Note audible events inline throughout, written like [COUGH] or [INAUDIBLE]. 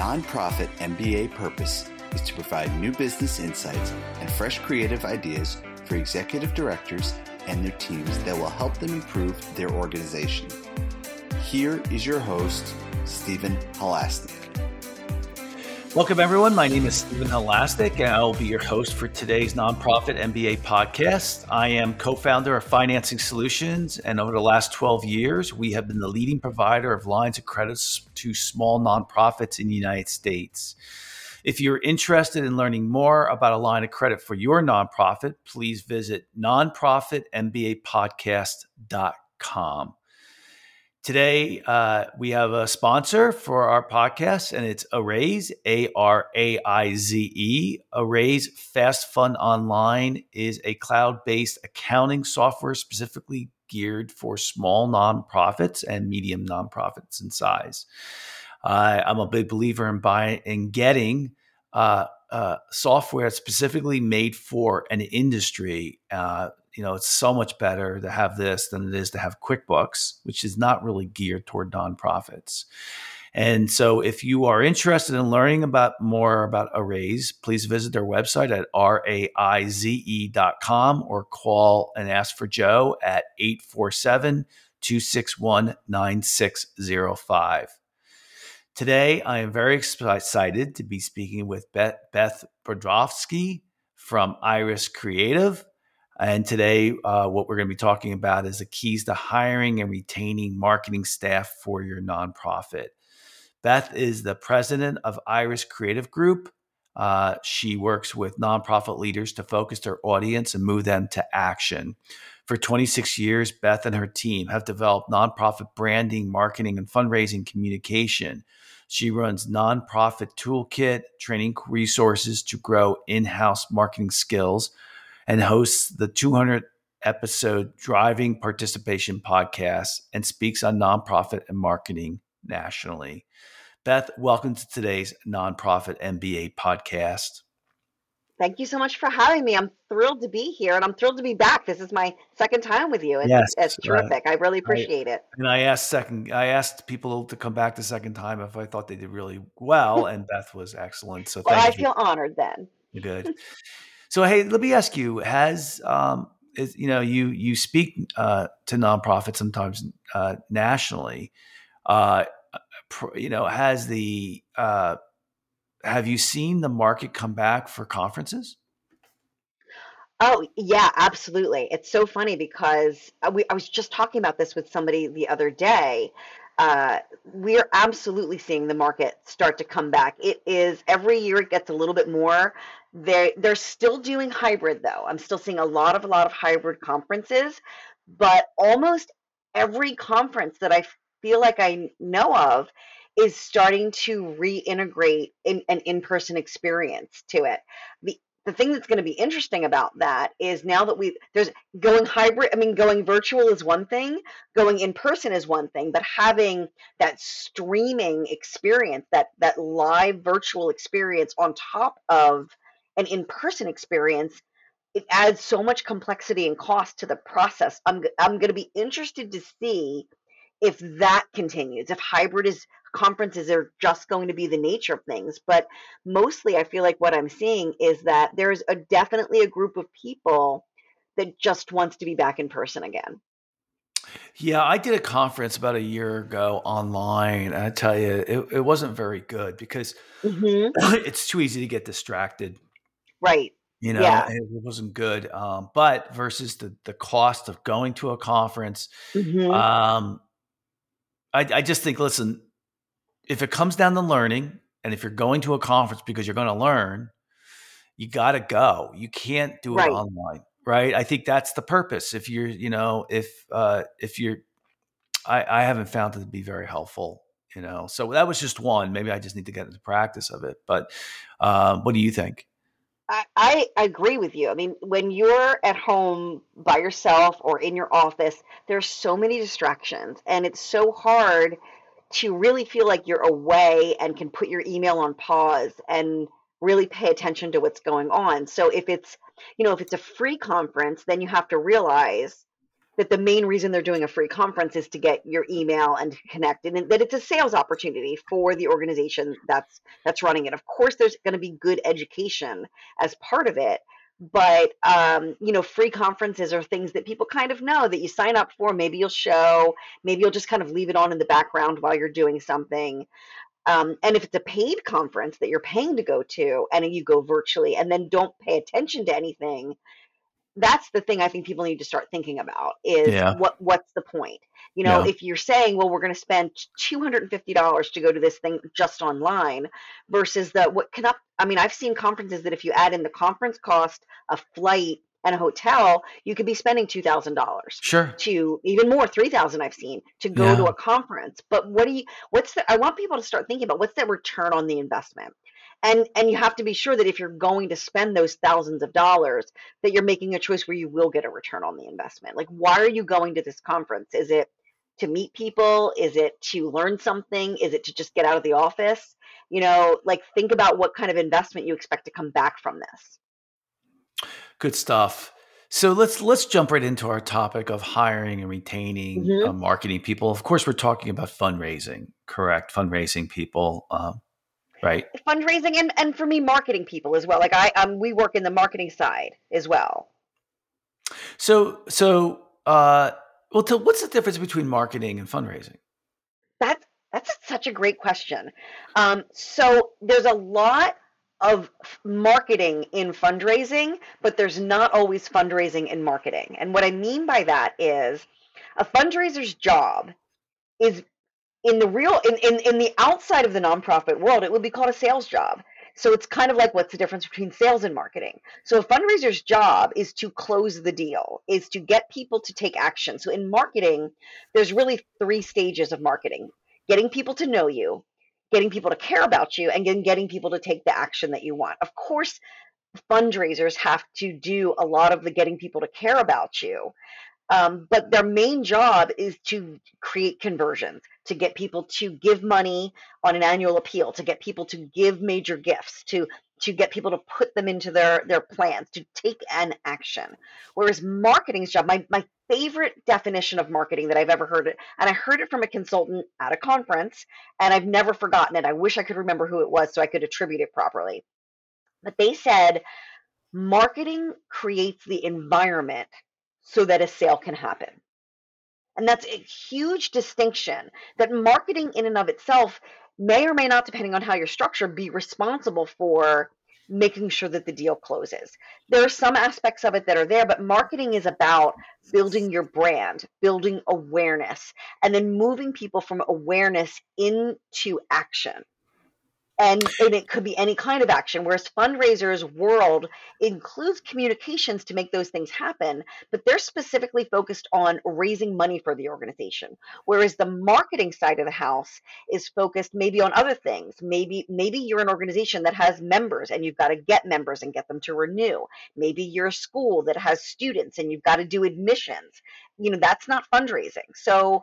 nonprofit MBA purpose is to provide new business insights and fresh creative ideas for executive directors and their teams that will help them improve their organization. Here is your host, Stephen Halasnik. Welcome, everyone. My name is Stephen Halasnik, and I will be your host for today's nonprofit MBA podcast. I am co founder of Financing Solutions, and over the last 12 years, we have been the leading provider of lines of credits to small nonprofits in the United States. If you're interested in learning more about a line of credit for your nonprofit, please visit nonprofitmbapodcast.com. Today, uh, we have a sponsor for our podcast, and it's Araize, A R A I Z E. Araize Fast Fund Online is a cloud based accounting software specifically geared for small nonprofits and medium nonprofits in size. Uh, I'm a big believer in buying and getting uh, uh, software specifically made for an industry uh, you know, it's so much better to have this than it is to have QuickBooks, which is not really geared toward nonprofits. And so, if you are interested in learning about more about Araize, please visit their website at araize.com or call and ask for Joe at 847 261 9605. Today, I am very excited to be speaking with Beth, Brodovsky from Iris Creative. And today, uh, what we're going to be talking about is the keys to hiring and retaining marketing staff for your nonprofit. Beth is the president of Iris Creative Group. Uh, she works with nonprofit leaders to focus their audience and move them to action. For 26 years, Beth and her team have developed nonprofit branding, marketing, and fundraising communication. She runs nonprofit toolkit, training resources to grow in house marketing skills and hosts the 200 episode Driving Participation podcast and speaks on nonprofit and marketing nationally. Beth, welcome to today's Nonprofit MBA podcast. Thank you so much for having me. I'm thrilled to be here and I'm thrilled to be back. This is my second time with you. It's, yes, it's terrific. Uh, I really appreciate I, it. And I asked second I asked people to come back the second time if I thought they did really well [LAUGHS] and Beth was excellent. So well, I you. feel honored then. You're good. [LAUGHS] So hey, let me ask you: Has um, is, you know you you speak uh, to nonprofits sometimes uh, nationally? Uh, pr- you know, has the uh, have you seen the market come back for conferences? Oh yeah, absolutely. It's so funny because uh, we, I was just talking about this with somebody the other day. Uh, we are absolutely seeing the market start to come back. It is every year it gets a little bit more. They they're still doing hybrid though. I'm still seeing a lot of a lot of hybrid conferences, but almost every conference that I feel like I know of is starting to reintegrate in, an in-person experience to it. The the thing that's going to be interesting about that is now that we there's going hybrid i mean going virtual is one thing going in person is one thing but having that streaming experience that that live virtual experience on top of an in-person experience it adds so much complexity and cost to the process i'm i'm going to be interested to see if that continues if hybrid is conferences are just going to be the nature of things but mostly i feel like what i'm seeing is that there's a definitely a group of people that just wants to be back in person again yeah, I did a conference about a year ago online, and I tell you, it, it wasn't very good because mm-hmm. [CLEARS THROAT] it's too easy to get distracted. Right. You know, yeah. it wasn't good. Um, but versus the the cost of going to a conference, mm-hmm. um, I, I just think, listen, if it comes down to learning, and if you're going to a conference because you're going to learn, you got to go. You can't do it right. online right i think that's the purpose if you're you know if uh if you're i i haven't found it to be very helpful you know so that was just one maybe i just need to get into practice of it but um what do you think I, I agree with you. I mean, when you're at home by yourself or in your office, there's so many distractions, and it's so hard to really feel like you're away and can put your email on pause and really pay attention to what's going on. So if it's you know, if it's a free conference, then you have to realize that the main reason they're doing a free conference is to get your email and connect and that it's a sales opportunity for the organization that's that's running it. Of course there's going to be good education as part of it but um, you know free conferences are things that people kind of know that you sign up for. Maybe you'll show maybe you'll just kind of leave it on in the background while you're doing something. Um, and if it's a paid conference that you're paying to go to and you go virtually and then don't pay attention to anything that's the thing I think people need to start thinking about is yeah. what what's the point? You know, yeah. if you're saying, well, we're going to spend two hundred and fifty dollars to go to this thing just online, versus the what can up. I mean, I've seen conferences that if you add in the conference cost, a flight, and a hotel, you could be spending two thousand dollars. Sure. To even more, three thousand I've seen to go yeah. to a conference. But what do you? What's the? I want people to start thinking about what's that return on the investment and and you have to be sure that if you're going to spend those thousands of dollars that you're making a choice where you will get a return on the investment like why are you going to this conference is it to meet people is it to learn something is it to just get out of the office you know like think about what kind of investment you expect to come back from this good stuff so let's let's jump right into our topic of hiring and retaining mm-hmm. uh, marketing people. Of course, we're talking about fundraising, correct? Fundraising people. Um, right. Fundraising and, and for me marketing people as well. Like i um we work in the marketing side as well. So so uh well to, what's the difference between marketing and fundraising? That's that's such a great question. Um so there's a lot of marketing in fundraising but there's not always fundraising in marketing. And what i mean by that is a fundraiser's job is in the real in, in in the outside of the nonprofit world it would be called a sales job. So it's kind of like what's the difference between sales and marketing? So a fundraiser's job is to close the deal is to get people to take action. So in marketing there's really three stages of marketing getting people to know you getting people to care about you and then getting people to take the action that you want. Of course fundraisers have to do a lot of the getting people to care about you um, but their main job is to create conversions, to get people to give money on an annual appeal, to get people to give major gifts, to to get people to put them into their their plans, to take an action. Whereas marketing's job, my my favorite definition of marketing that I've ever heard it, and I heard it from a consultant at a conference, and I've never forgotten it. I wish I could remember who it was so I could attribute it properly. But they said marketing creates the environment so that a sale can happen. And that's a huge distinction that marketing in and of itself may or may not, depending on how you're structured, be responsible for making sure that the deal closes. There are some aspects of it that are there, but marketing is about building your brand, building awareness, and then moving people from awareness into action and, and it could be any kind of action whereas fundraisers world includes communications to make those things happen but they're specifically focused on raising money for the organization. Whereas the marketing side of the house is focused maybe on other things. Maybe maybe you're an organization that has members and you've got to get members and get them to renew. Maybe you're a school that has students and you've got to do admissions. You know that's not fundraising. So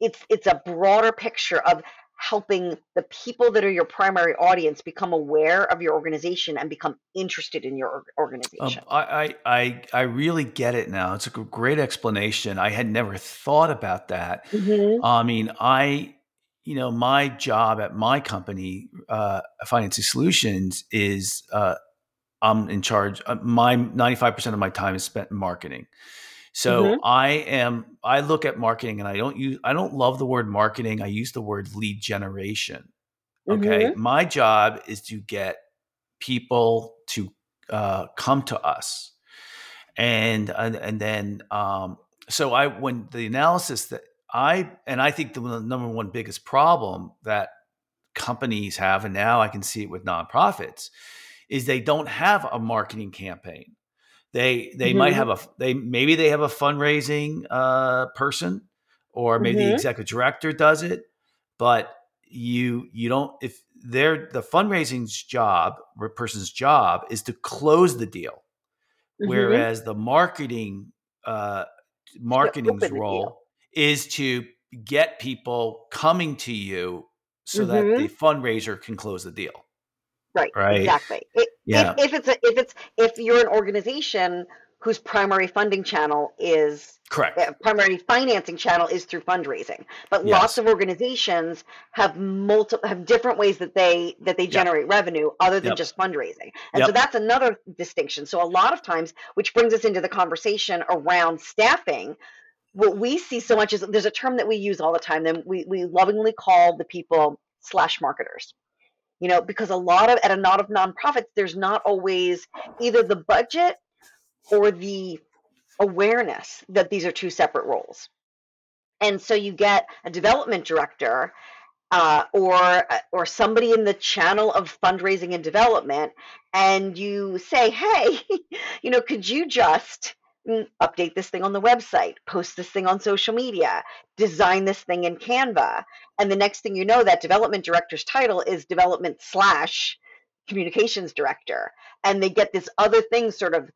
it's it's a broader picture of helping the people that are your primary audience become aware of your organization and become interested in your organization. Um, I, I I really get it now. It's a great explanation. I had never thought about that. Mm-hmm. I mean, I you know my job at my company, uh, Financing Solutions, is uh, I'm in charge. Uh, my 95 percent of my time is spent in marketing. So mm-hmm. I am I look at marketing and I don't use I don't love the word marketing. I use the word lead generation. Okay. Mm-hmm. My job is to get people to uh, come to us. And and, and then um, so I when the analysis that I and I think the number one biggest problem that companies have, and now I can see it with nonprofits, is they don't have a marketing campaign. They they mm-hmm. might have a they maybe they have a fundraising uh, person or maybe mm-hmm. the executive director does it, but you you don't if they're the fundraising's job or person's job is to close the deal, mm-hmm. whereas the marketing uh, marketing's role is to get people coming to you so that the mm-hmm. fundraiser can close the deal. Right. Right. Exactly. It, yeah. If, if it's a, if it's if you're an organization whose primary funding channel is correct. Uh, primary financing channel is through fundraising. But Yes. lots of organizations have multiple have different ways that they that they generate revenue other than Yep. just fundraising. And so that's another distinction. So a lot of times, which brings us into the conversation around staffing, what we see so much is there's a term that we use all the time, then we, we lovingly call the people slash marketers. You know, because a lot of at a lot of nonprofits, there's not always either the budget or the awareness that these are two separate roles. And so you get a development director uh, or uh, or somebody in the channel of fundraising and development, and you say, "Hey, [LAUGHS] you know, could you just Mm, update this thing on the website, post this thing on social media, design this thing in Canva?" And the next thing you know, that development director's title is development slash communications director, and they get this other thing sort of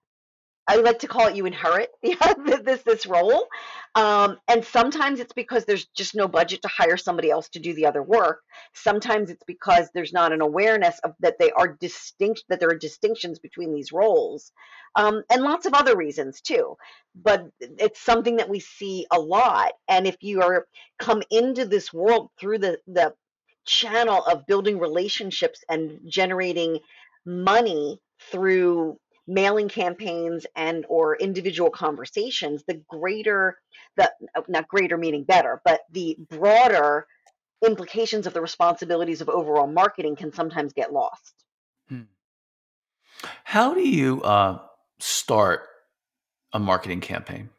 I like to call it you inherit [LAUGHS] this this role, um, and sometimes it's because there's just no budget to hire somebody else to do the other work. Sometimes it's because there's not an awareness of that they are distinct, that there are distinctions between these roles, um, and lots of other reasons too. But it's something that we see a lot. And if you are come into this world through the the channel of building relationships and generating money through mailing campaigns and or individual conversations the greater the not greater meaning better but the broader implications of the responsibilities of overall marketing can sometimes get lost. How do you uh, start a marketing campaign?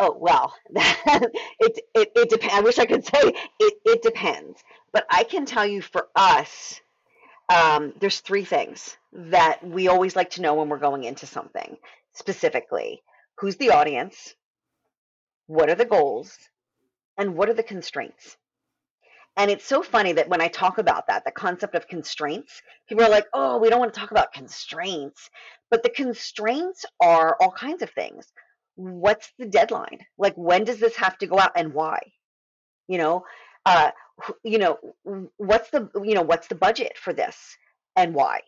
oh well [LAUGHS] it it, it depends i wish i could say it, it depends. But i can tell you for us um, there's three things that we always like to know when we're going into something. Specifically who's the audience? What are the goals? And what are the constraints? And it's so funny that when i talk about that the concept of constraints people are like oh we don't want to talk about constraints. But the constraints are all kinds of things. What's the deadline? Like when does this have to go out and why? You know uh you know what's the you know what's the budget for this and why?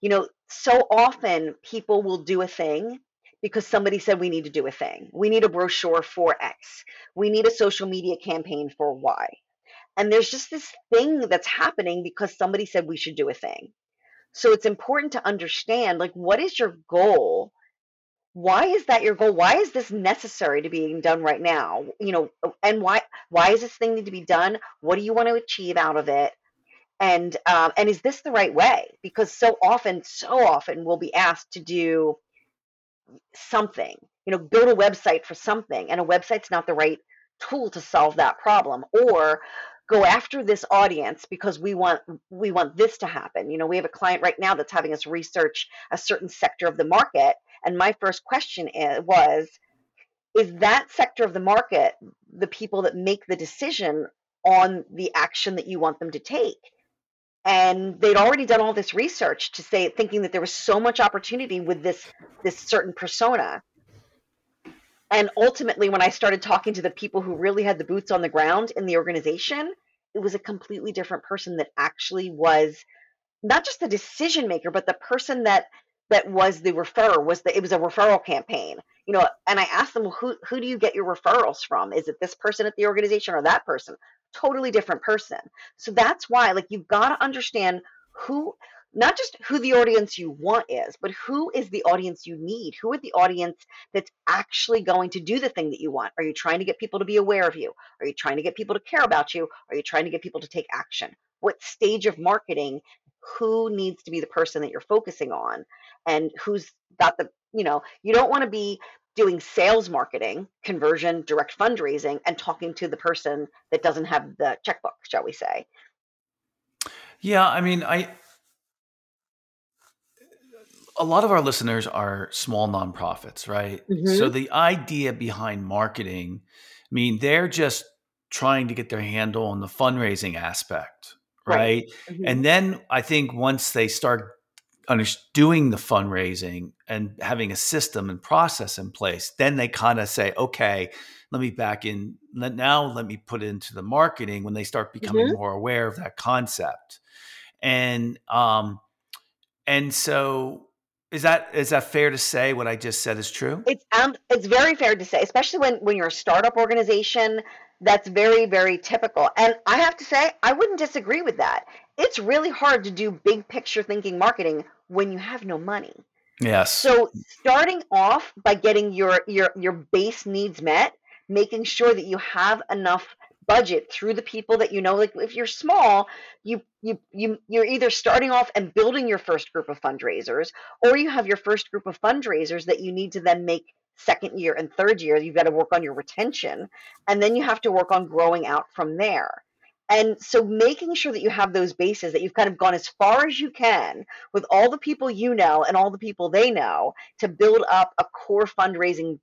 You know so often people will do a thing because somebody said we need to do a thing. We need a brochure for x. We need a social media campaign for y. And there's just this thing that's happening because somebody said we should do a thing. So it's important to understand like what is your goal why is that your goal? Why is this necessary to being done right now? You know and why why is this thing need to be done? What do you want to achieve out of it? And um, and is this the right way? Because so often so often we'll be asked to do something you know build a website for something and a website's not the right tool to solve that problem or go after this audience because we want we want this to happen. You know we have a client right now that's having us research a certain sector of the market and my first question i- was is that sector of the market the people that make the decision on the action that you want them to take? And they'd already done all this research to say thinking that there was so much opportunity with this this certain persona. And ultimately when i started talking to the people who really had the boots on the ground in the organization it was a completely different person that actually was not just the decision maker but the person that that was the referrer was the it was a referral campaign. You know and i asked them well, who who do you get your referrals from? Is it this person at the organization or that person? Totally different person. So that's why like you've got to understand who not just who the audience you want is but who is the audience you need? Who are the audience that's actually going to do the thing that you want? Are you trying to get people to be aware of you? Are you trying to get people to care about you? Are you trying to get people to take action? What stage of marketing who needs to be the person that you're focusing on and who's got the you know you don't want to be doing sales marketing conversion direct fundraising and talking to the person that doesn't have the checkbook shall we say Yeah, I mean, I a lot of our listeners are small nonprofits, right? So Mhm. the idea behind marketing, I mean, they're just trying to get their handle on the fundraising aspect, right right? Mhm. And then I think once they start under, doing the fundraising and having a system and process in place, then they kind of say, okay, let me back in. Let, now let me put into the marketing when they start becoming Mhm. more aware of that concept. And um, and so Is that is that fair to say what I just said is true? It's um, it's very fair to say, especially when when you're a startup organization. That's very very typical, and I have to say I wouldn't disagree with that. It's really hard to do big picture thinking marketing when you have no money. Yes. So starting off by getting your your your base needs met, making sure that you have enough budget through the people that you know like if you're small you you you you're either starting off and building your first group of fundraisers or you have your first group of fundraisers that you need to then make second year and third year you've got to work on your retention and then you have to work on growing out from there and so making sure that you have those bases that you've kind of gone as far as you can with all the people you know and all the people they know to build up a core fundraising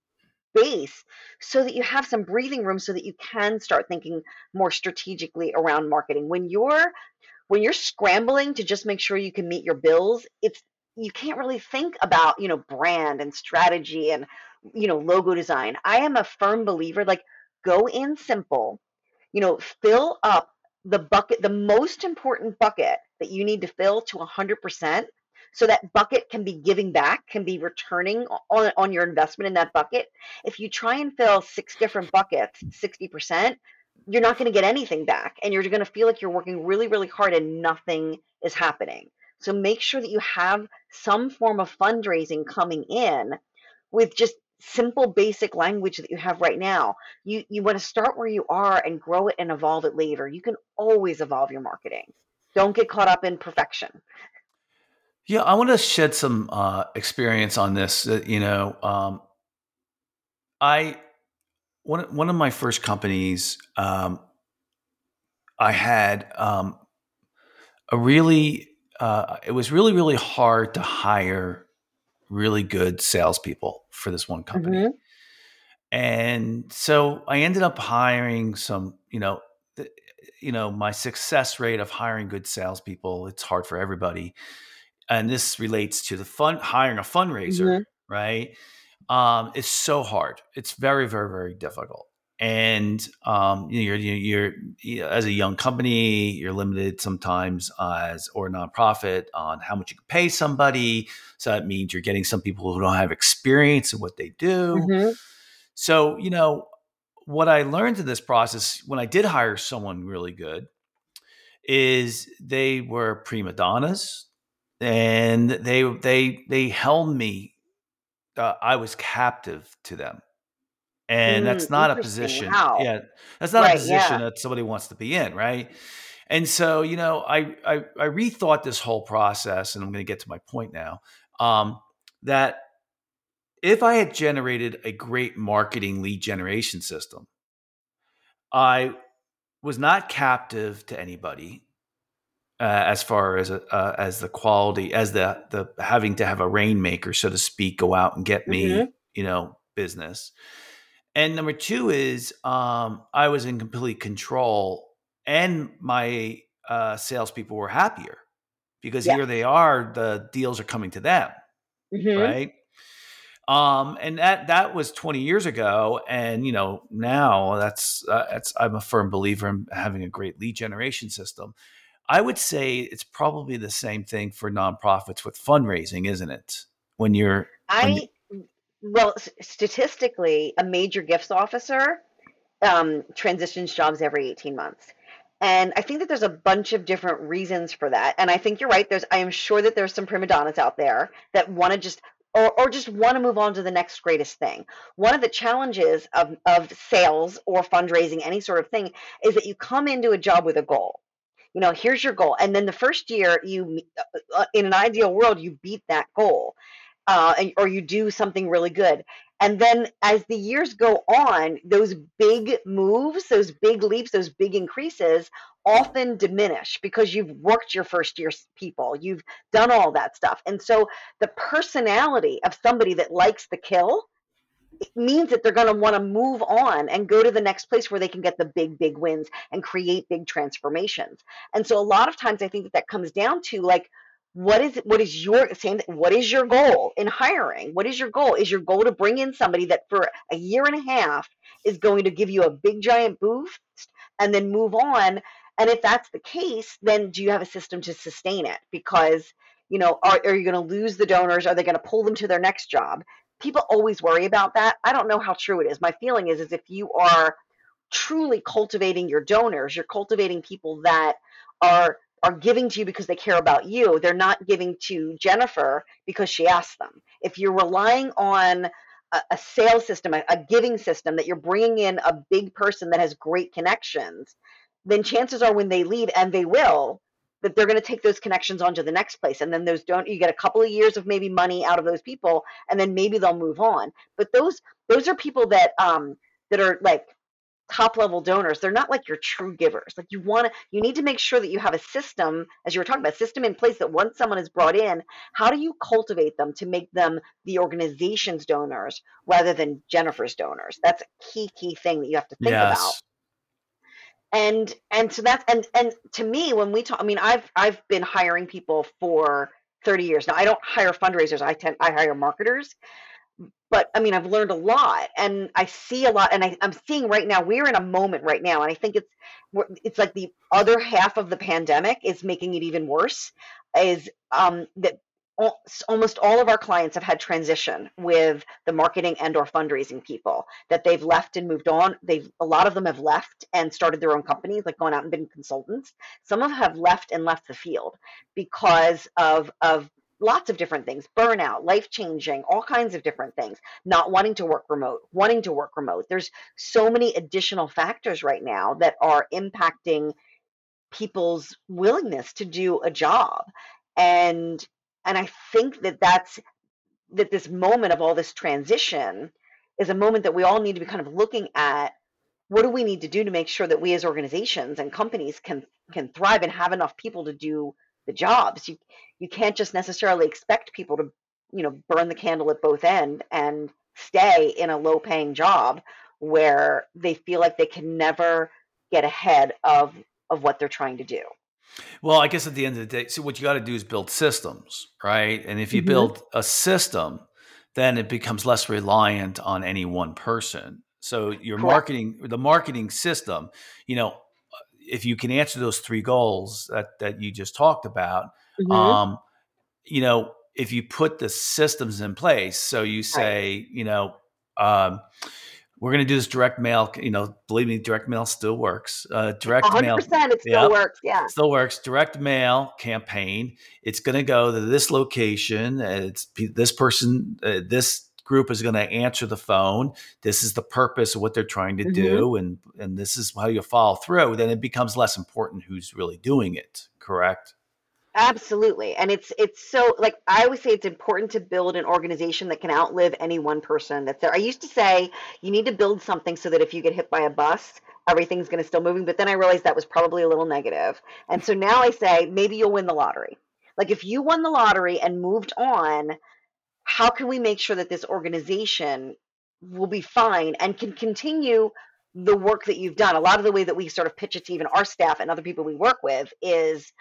base so that you have some breathing room so that you can start thinking more strategically around marketing. When you're when you're scrambling to just make sure you can meet your bills it's you can't really think about you know brand and strategy and you know logo design. I am a firm believer like go in simple you know fill up the bucket the most important bucket that you need to fill to 100% so that bucket can be giving back, can be returning on, on your investment in that bucket. If you try and fill six different buckets, 60%, you're not going to get anything back. And you're going to feel like you're working really, really hard and nothing is happening. So make sure that you have some form of fundraising coming in with just simple basic language that you have right now. You you want to start where you are and grow it and evolve it later. You can always evolve your marketing. Don't get caught up in perfection. Yeah, I want to shed some uh, experience on this. Uh, you know, um, I one one of my first companies, um, I had um, a really. Uh, it was really really hard to hire really good salespeople for this one company, mm-hmm. and so I ended up hiring some. You know, the, you know, my success rate of hiring good salespeople. It's hard for everybody and this relates to the fun hiring a fundraiser, mm-hmm. right? Um, it's so hard. It's very, very, very difficult. And um, you're, you're, you're, as a young company, you're limited sometimes as or nonprofit on how much you can pay somebody. So that means you're getting some people who don't have experience in what they do. Mm-hmm. So you know what I learned in this process when I did hire someone really good is they were prima donnas and they they they held me. Uh, I was captive to them, and mm, that's not a position. Wow. Yeah, that's not right, a position yeah. that somebody wants to be in, right? And so, you know, I I, I rethought this whole process, and I'm going to get to my point now. Um, that if I had generated a great marketing lead generation system, I was not captive to anybody uh, as far as uh, as the quality as the the having to have a rainmaker so to speak go out and get me mm-hmm. you know business and number two is um, i was in complete control and my uh, salespeople were happier because yeah. here they are the deals are coming to them mm-hmm. right um, and that that was 20 years ago and you know now that's uh, that's i'm a firm believer in having a great lead generation system I would say it's probably the same thing for nonprofits with fundraising, isn't it? When you're, when I you- well, statistically, a major gifts officer um, transitions jobs every 18 months. And I think that there's a bunch of different reasons for that. And I think you're right. There's, I am sure that there's some prima donnas out there that want to just, or, or just want to move on to the next greatest thing. One of the challenges of, of sales or fundraising, any sort of thing, is that you come into a job with a goal you know here's your goal and then the first year you uh, uh, in an ideal world you beat that goal uh, or you do something really good. And then as the years go on those big moves those big leaps those big increases often diminish because you've worked your first year people. You've done all that stuff. And so the personality of somebody that likes the kill it means that they're going to want to move on and go to the next place where they can get the big big wins and create big transformations. And so a lot of times i think that that comes down to like what is what is your same what is your goal in hiring what is your goal is your goal to bring in somebody that for a year and a half is going to give you a big giant boost and then move on and if that's the case then do you have a system to sustain it because you know, are, are you going to lose the donors? Are they going to pull them to their next job? People always worry about that. I don't know how true it is. My feeling is, is if you are truly cultivating your donors, you're cultivating people that are are giving to you because they care about you. They're not giving to Jennifer because she asked them. If you're relying on a, a sales system, a, a giving system that you're bringing in a big person that has great connections, then chances are when they leave, and they will, that they're going to take those connections on to the next place and then those don't you get a couple of years of maybe money out of those people and then maybe they'll move on but those those are people that um that are like top level donors they're not like your true givers. Like you want to you need to make sure that you have a system as you were talking about system in place that once someone is brought in how do you cultivate them to make them the organization's donors rather than jennifer's donors? That's a key key thing that you have to think yes. about and and so that's and and to me when we talk i mean i've i've been hiring people for 30 years. Now i don't hire fundraisers. I tend i hire marketers but i mean i've learned a lot and i see a lot and I, i'm seeing right now we're in a moment right now and i think it's it's like the other half of the pandemic is making it even worse is um, that almost all of our clients have had transition with the marketing and or fundraising people that they've left and moved on they've a lot of them have left and started their own companies like gone out and been consultants. Some of them have left and left the field because of of lots of different things burnout life changing all kinds of different things not wanting to work remote wanting to work remote. There's so many additional factors right now that are impacting people's willingness to do a job. And and I think that that's that this moment of all this transition is a moment that we all need to be kind of looking at what do we need to do to make sure that we as organizations and companies can can thrive and have enough people to do the jobs you you can't just necessarily expect people to you know burn the candle at both end and stay in a low paying job where they feel like they can never get ahead of of what they're trying to do well, I guess at the end of the day, so what you got to do is build systems, right? And if you mm-hmm. build a system, then it becomes less reliant on any one person. So your Correct. marketing, the marketing system, you know, if you can answer those three goals that that you just talked about, mm-hmm. um, you know, if you put the systems in place, so you say, right. you know, um, we're going to do this direct mail. You know, believe me, direct mail still works. Uh, direct 100% mail, it still yep, works. Yeah, still works. Direct mail campaign. It's going to go to this location. It's this person. Uh, this group is going to answer the phone. This is the purpose of what they're trying to mm-hmm. do, and and this is how you follow through. Then it becomes less important who's really doing it. Correct. Absolutely. And it's it's so like I always say it's important to build an organization that can outlive any one person that's there. I used to say you need to build something so that if you get hit by a bus, everything's going to still moving, but then I realized that was probably a little negative. And so now I say maybe you'll win the lottery. Like if you won the lottery and moved on, how can we make sure that this organization will be fine and can continue the work that you've done? A lot of the way that we sort of pitch it to even our staff and other people we work with is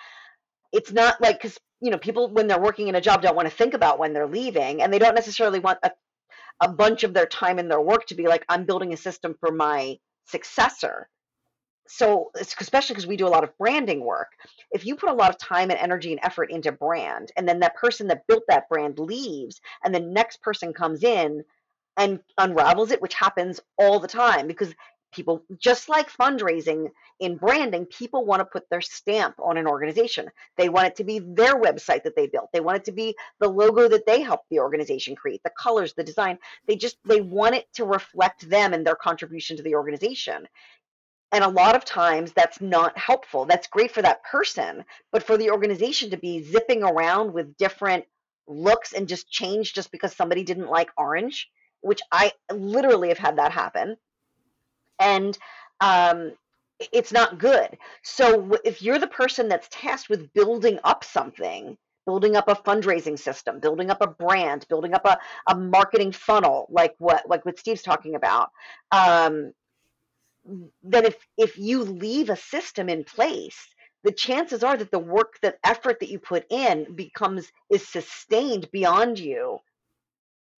it's not like because you know people when they're working in a job don't want to think about when they're leaving and they don't necessarily want a, a bunch of their time in their work to be like i'm building a system for my successor so especially because we do a lot of branding work if you put a lot of time and energy and effort into brand and then that person that built that brand leaves and the next person comes in and unravels it which happens all the time because people just like fundraising in branding people want to put their stamp on an organization. They want it to be their website that they built. They want it to be the logo that they helped the organization create the colors the design. They just they want it to reflect them and their contribution to the organization and a lot of times that's not helpful that's great for that person but for the organization to be zipping around with different looks and just change just because somebody didn't like orange which i literally have had that happen and um, it's not good. So if you're the person that's tasked with building up something, building up a fundraising system, building up a brand, building up a, a marketing funnel, like what like what Steve's talking about, um, then if if you leave a system in place, the chances are that the work, that effort that you put in becomes is sustained beyond you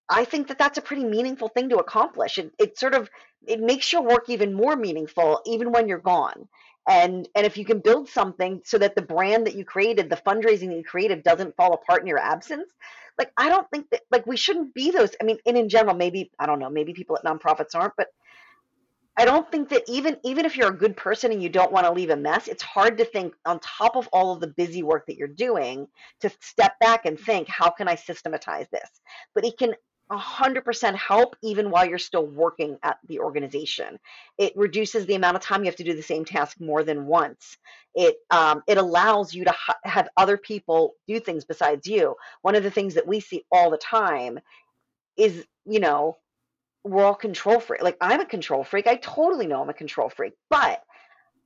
I think that that's a pretty meaningful thing to accomplish. It, it sort of it makes your work even more meaningful, even when you're gone. And and if you can build something so that the brand that you created, the fundraising that you created, doesn't fall apart in your absence, like I don't think that like we shouldn't be those. I mean, and in general, maybe I don't know, maybe people at nonprofits aren't, but I don't think that even even if you're a good person and you don't want to leave a mess, it's hard to think on top of all of the busy work that you're doing to step back and think, how can I systematize this? But it can 100% help even while you're still working at the organization. It reduces the amount of time you have to do the same task more than once. It um, it allows you to ha- have other people do things besides you. One of the things that we see all the time is, you know, we're all control freak. Like I'm a control freak. I totally know I'm a control freak, but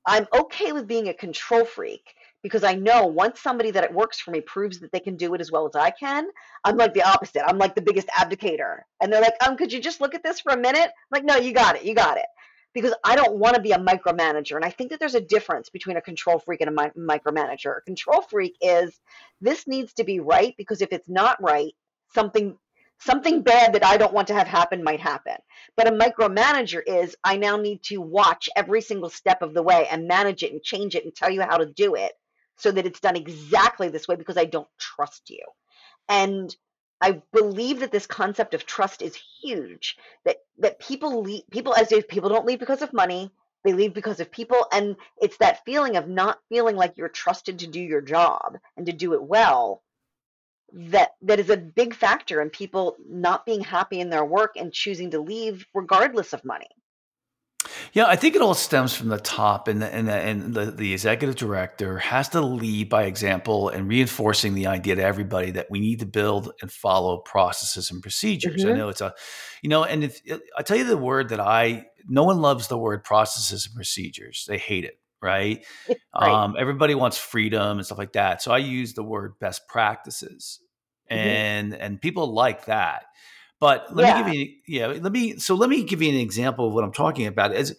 I'm okay with being a control freak because I know once somebody that it works for me proves that they can do it as well as I can, I'm like the opposite. I'm like the biggest abdicator. And they're like, um, could you just look at this for a minute? I'm like, no, you got it. You got it. Because I don't want to be a micromanager. And I think that there's a difference between a control freak and a mi- micromanager. A control freak is this needs to be right because if it's not right, something something bad that I don't want to have happen might happen. But a micromanager is I now need to watch every single step of the way and manage it and change it and tell you how to do it so that it's done exactly this way because I don't trust you. And I believe that this concept of trust is huge. That that people leave, people as if people don't leave because of money, they leave because of people, and it's that feeling of not feeling like you're trusted to do your job and to do it well. That that is a big factor in people not being happy in their work and choosing to leave regardless of money. Yeah, I think it all stems from the top, and the, and, the, and the, the executive director has to lead by example and reinforcing the idea to everybody that we need to build and follow processes and procedures. Mm-hmm. I know it's a, you know, and if I tell you the word that I, no one loves the word processes and procedures. They hate it, right? right. Um, everybody wants freedom and stuff like that. So I use the word best practices, mm-hmm. and and people like that. But let yeah. me give you, yeah, let me, so let me give you an example of what I'm talking about. As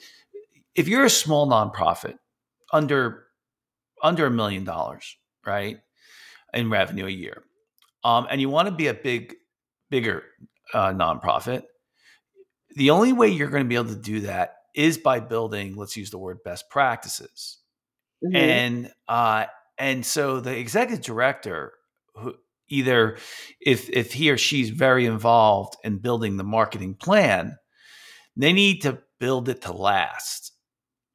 if you're a small nonprofit under, under a million dollars, right, in revenue a year, um, and you want to be a big, bigger uh, nonprofit, the only way you're going to be able to do that is by building, let's use the word best practices. Mm-hmm. And, uh, and so the executive director who, either if if he or she's very involved in building the marketing plan they need to build it to last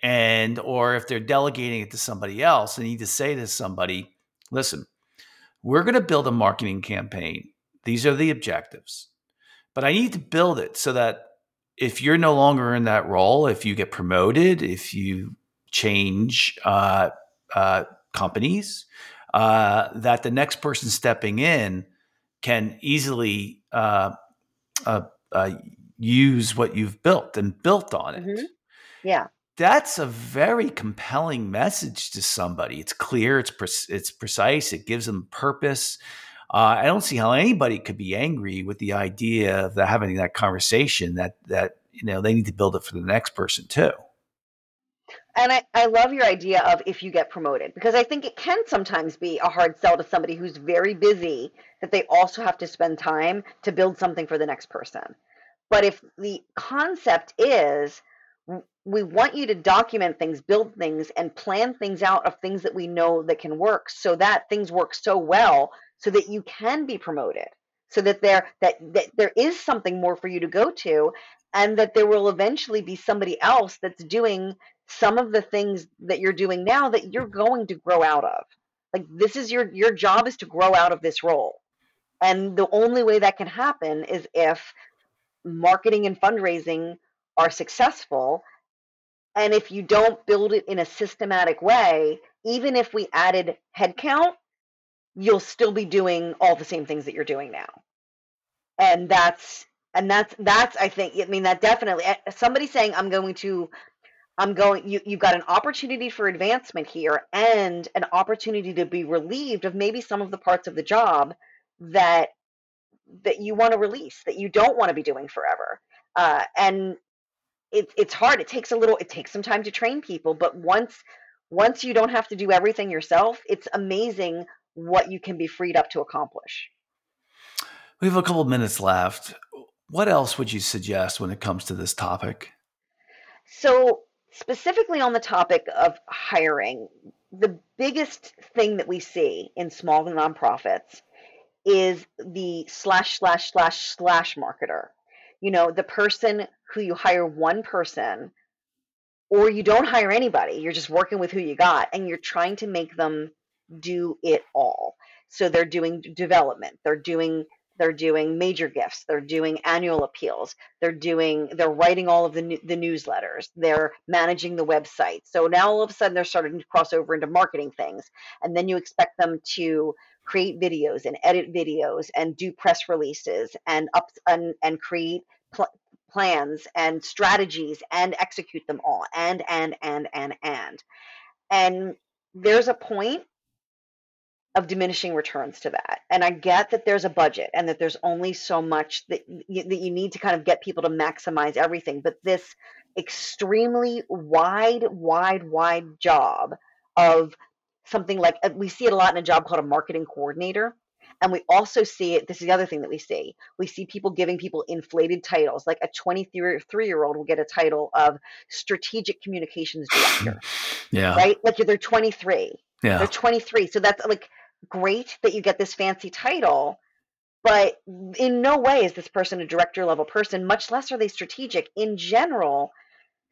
and or if they're delegating it to somebody else they need to say to somebody listen we're going to build a marketing campaign these are the objectives but i need to build it so that if you're no longer in that role if you get promoted if you change uh, uh, companies uh, that the next person stepping in can easily uh, uh, uh, use what you've built and built on it. Mm-hmm. Yeah. That's a very compelling message to somebody. It's clear, it's pre- it's precise, it gives them purpose. Uh, I don't see how anybody could be angry with the idea of having that conversation that that you know they need to build it for the next person too and I, I love your idea of if you get promoted because I think it can sometimes be a hard sell to somebody who's very busy that they also have to spend time to build something for the next person. But if the concept is we want you to document things, build things, and plan things out of things that we know that can work so that things work so well so that you can be promoted so that there that, that there is something more for you to go to and that there will eventually be somebody else that's doing some of the things that you're doing now that you're going to grow out of. Like this is your your job is to grow out of this role. And the only way that can happen is if marketing and fundraising are successful and if you don't build it in a systematic way, even if we added headcount, you'll still be doing all the same things that you're doing now. And that's and that's that's I think I mean that definitely eh, somebody saying I'm going to I'm going you you've got an opportunity for advancement here and an opportunity to be relieved of maybe some of the parts of the job that that you want to release that you don't want to be doing forever. Uh, and it, it's hard. It takes a little. It takes some time to train people, but once once you don't have to do everything yourself, it's amazing what you can be freed up to accomplish. We have a couple minutes left. What else would you suggest when it comes to this topic? So, specifically on the topic of hiring, the biggest thing that we see in small nonprofits is the slash slash slash slash marketer. You know, the person who you hire one person or you don't hire anybody. You're just working with who you got and you're trying to make them do it all. So they're doing development, they're doing they're doing major gifts they're doing annual appeals they're doing they're writing all of the the newsletters they're managing the website so now all of a sudden they're starting to cross over into marketing things and then you expect them to create videos and edit videos and do press releases and up and, and create pl- plans and strategies and execute them all and and and and and and there's a point of diminishing returns to that. And I get that there's a budget and that there's only so much that you, that you need to kind of get people to maximize everything. But this extremely wide, wide, wide job of something like uh, we see it a lot in a job called a marketing coordinator. And we also see it. This is the other thing that we see. We see people giving people inflated titles. Like a 23 year old will get a title of strategic communications director. Yeah. Right? Like they're 23. Yeah. They're 23. So that's like great that you get this fancy title, but in no way is this person a director level person, much less are they strategic. In general,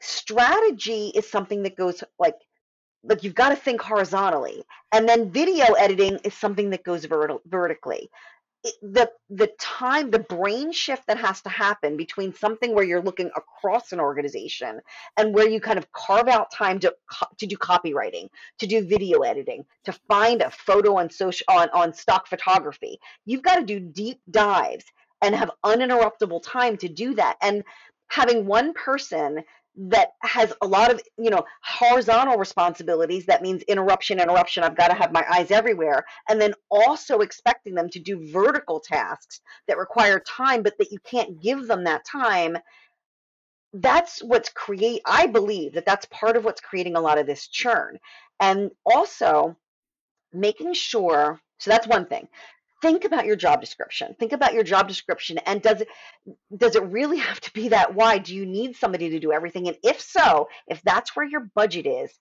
strategy is something that goes like like you've got to think horizontally and then video editing is something that goes vert- vertically the the time the brain shift that has to happen between something where you're looking across an organization and where you kind of carve out time to to do copywriting to do video editing to find a photo on social on, on stock photography. You've got to do deep dives and have uninterruptible time to do that. And having one person that has a lot of you know horizontal responsibilities. That means interruption interruption. I've got to have my eyes everywhere. And then also expecting them to do vertical tasks that require time but that you can't give them that time. That's what's create i believe that that's part of what's creating a lot of this churn. And also making sure so that's one thing think about your job description. Think about your job description and does it does it really [LAUGHS] have to be that wide? Do you need somebody to do everything? And if so if that's where your budget is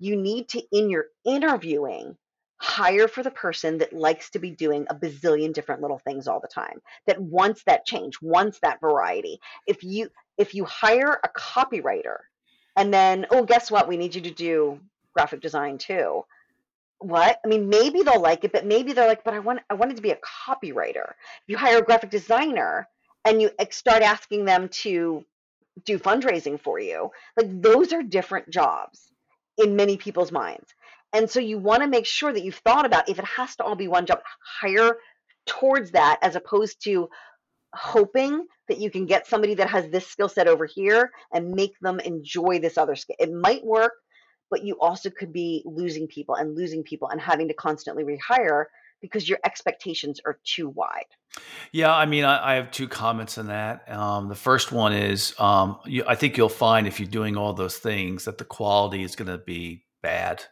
you need to in your interviewing hire for the person that likes to be doing a bazillion different little things all the time that wants that change wants that variety. If you if you hire a copywriter and then oh guess what? We need you to do graphic design too what? I mean, maybe they'll like it, but maybe they're like, but I want I wanted to be a copywriter. You hire a graphic designer and you start asking them to do fundraising for you. Like those are different jobs in many people's minds. And so you want to make sure that you've thought about if it has to all be one job, hire towards that as opposed to hoping that you can get somebody that has this skill set over here and make them enjoy this other skill. It might work, but you also could be losing people and losing people and having to constantly rehire because your expectations are too wide. Yeah, I mean, I, I have two comments on that. Um, the first one is um, you, I think you'll find if you're doing all those things that the quality is going to be bad.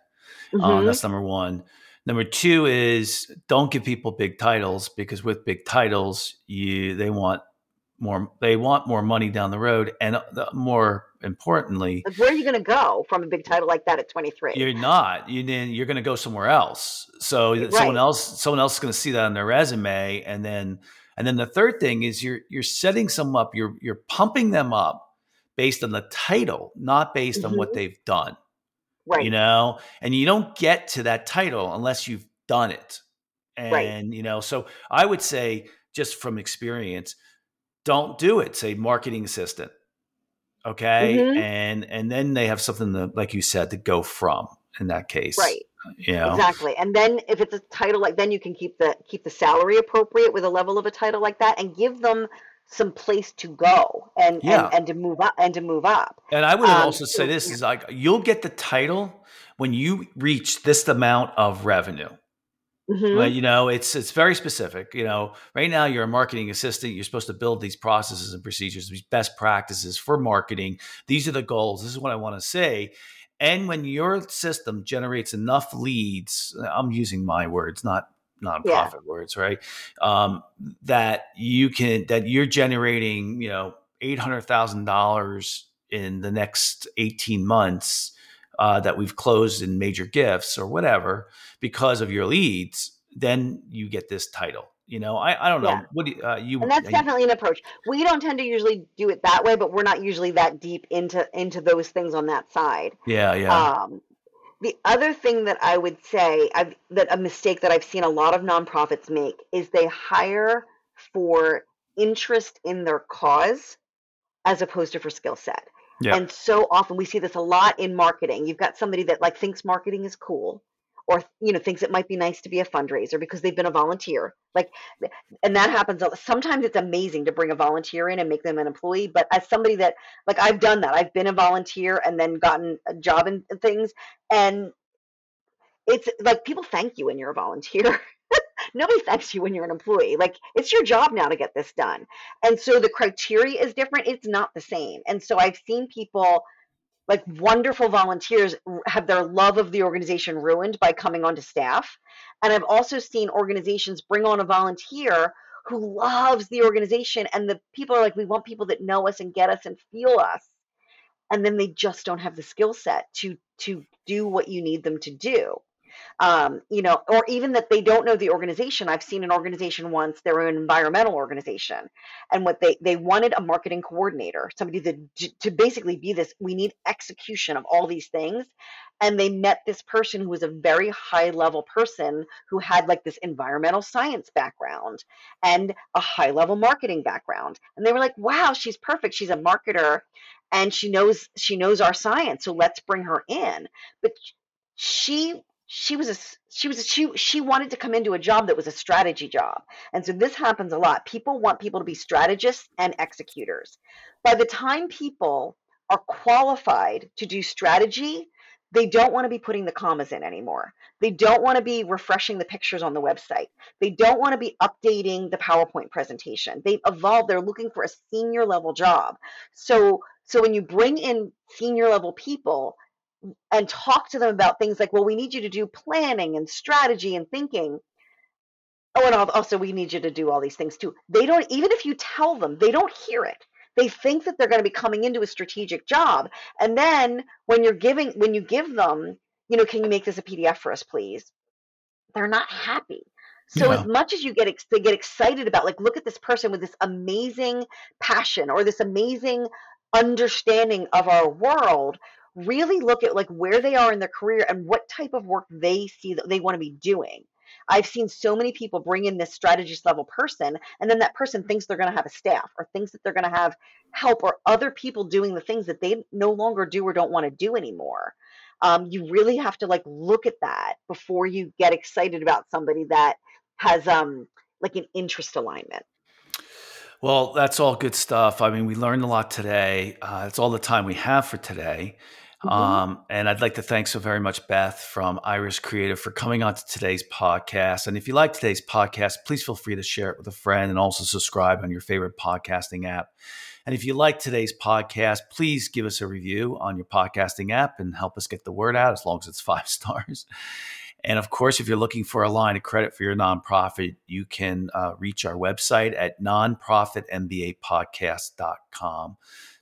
Um, mm-hmm. Um, that's number one. Number two is don't give people big titles because with big titles, you they want more they want more money down the road and the, more importantly like where are you going to go from a big title like that at 23 you're not you then you're going to go somewhere else so right. someone else someone else is going to see that on their resume and then and then the third thing is you're you're setting some up you're you're pumping them up based on the title not based mm-hmm. on what mm-hmm. they've done right you know and you don't get to that title unless you've done it and right. you know so i would say just from experience don't do it. Say marketing assistant. Okay. Mm-hmm. And and then they have something that, like you said, to go from in that case. Right. Yeah. Exactly. And then if it's a title like then you can keep the keep the salary appropriate with a level of a title like that and give them some place to go and yeah. and, and to move up and to move up. And I would um, also say this is like you'll get the title when you reach this amount of revenue. Mm-hmm. But you know, it's it's very specific. You know, right now you're a marketing assistant. You're supposed to build these processes and procedures, these best practices for marketing. These are the goals. This is what I want to say. And when your system generates enough leads, I'm using my words, not nonprofit yeah. words, right? Um, that you can that you're generating, you know, eight hundred thousand dollars in the next eighteen months uh, that we've closed in major gifts or whatever because of your leads, then you get this title. You know, I, I don't know. Yeah. What do you, uh, you and that's definitely an approach. We don't tend to usually do it that way, but we're not usually that deep into into those things on that side. Yeah, yeah. Um, the other thing that I would say I've, that a mistake that I've seen a lot of nonprofits make is they hire for interest in their cause as opposed to for skill set. Yeah. And so often we see this a lot in marketing. You've got somebody that like thinks marketing is cool or you know thinks it might be nice to be a fundraiser because they've been a volunteer like and that happens sometimes it's amazing to bring a volunteer in and make them an employee but as somebody that like i've done that i've been a volunteer and then gotten a job in things and it's like people thank you when you're a volunteer [LAUGHS] nobody thanks you when you're an employee. Like it's your job now to get this done. And so the criteria is different. It's not the same. And so i've seen people like wonderful volunteers have their love of the organization ruined by coming onto staff. And I've also seen organizations bring on a volunteer who loves the organization and the people are like we want people that know us and get us and feel us. And then they just don't have the skill set to to do what you need them to do um, you know, or even that they don't know the organization. I've seen an organization once; they're an environmental organization, and what they they wanted a marketing coordinator, somebody that to basically be this. We need execution of all these things, and they met this person who was a very high level person who had like this environmental science background and a high level marketing background, and they were like, "Wow, she's perfect. She's a marketer." and she knows she knows our science so let's bring her in but she she was a she was a, she she wanted to come into a job that was a strategy job. And so this happens a lot. People want people to be strategists and executors. By the time people are qualified to do strategy they don't want to be putting the commas in anymore. They don't want to be refreshing the pictures on the website. They don't want to be updating the powerpoint presentation. They've evolved they're looking for a senior level job. So so when you bring in senior level people and talk to them about things like, well, we need you to do planning and strategy and thinking. Oh, and also we need you to do all these things too. They don't, even if you tell them, they don't hear it. They think that they're going to be coming into a strategic job. And then when you're giving, when you give them, you know, can you make this a PDF for us, please? They're not happy. So yeah. as much as you get they get excited about like look at this person with this amazing passion or this amazing understanding of our world, really look at like where they are in their career and what type of work they see that they want to be doing. I've seen so many people bring in this strategist level person, and then that person thinks they're going to have a staff or thinks that they're going to have help or other people doing the things that they no longer do or don't want to do anymore. Um, you really have to like look at that before you get excited about somebody that has um, like an interest alignment. Well, that's all good stuff. I mean, we learned a lot today. Uh, that's all the time we have for today. Mm-hmm. Um, and I'd like to thank so very much Beth from Iris Creative for coming on to today's podcast. And if you like today's podcast, please feel free to share it with a friend and also subscribe on your favorite podcasting app. And if you like today's podcast, please give us a review on your podcasting app and help us get the word out as long as it's [LAUGHS] five stars. And of course, if you're looking for a line of credit for your nonprofit, you can uh, reach our website at nonprofitmbapodcast.com.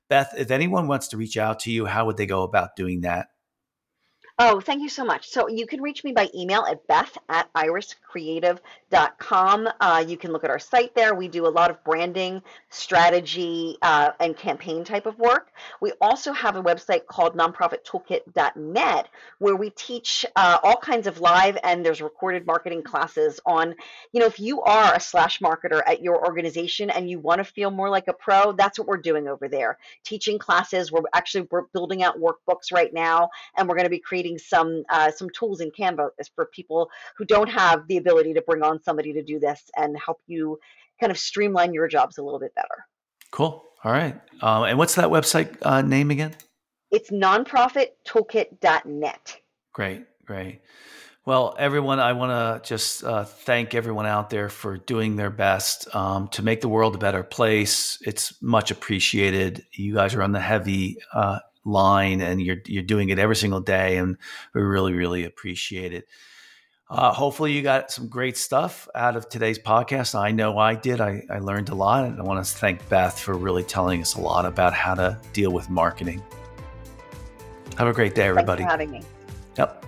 Beth, if anyone wants to reach out to you, how would they go about doing that? Oh, thank you so much. So you can reach me by email at beth at iriscreative.com. Uh, you can look at our site there. We do a lot of branding, strategy, uh, and campaign type of work. We also have a website called nonprofittoolkit.net where we teach uh, all kinds of live and there's recorded marketing classes on, you know, if you are a slash marketer at your organization and you want to feel more like a pro, that's what we're doing over there. Teaching classes. We're actually we're building out workbooks right now and we're going to be creating creating some uh, some tools in Canva for people who don't have the ability to bring on somebody to do this and help you kind of streamline your jobs a little bit better. Cool. All right. Um, and what's that website uh, name again? It's nonprofittoolkit.net. Great. Great. Well, everyone, I want to just uh, thank everyone out there for doing their best um, to make the world a better place. It's much appreciated. You guys are on the heavy uh, line and you're you're doing it every single day and we really really appreciate it Uh, hopefully, you got some great stuff out of today's podcast. I know I did. I, I learned a lot. And I want to thank Beth for really telling us a lot about how to deal with marketing. Have a great day, everybody. Thanks for having me. Yep.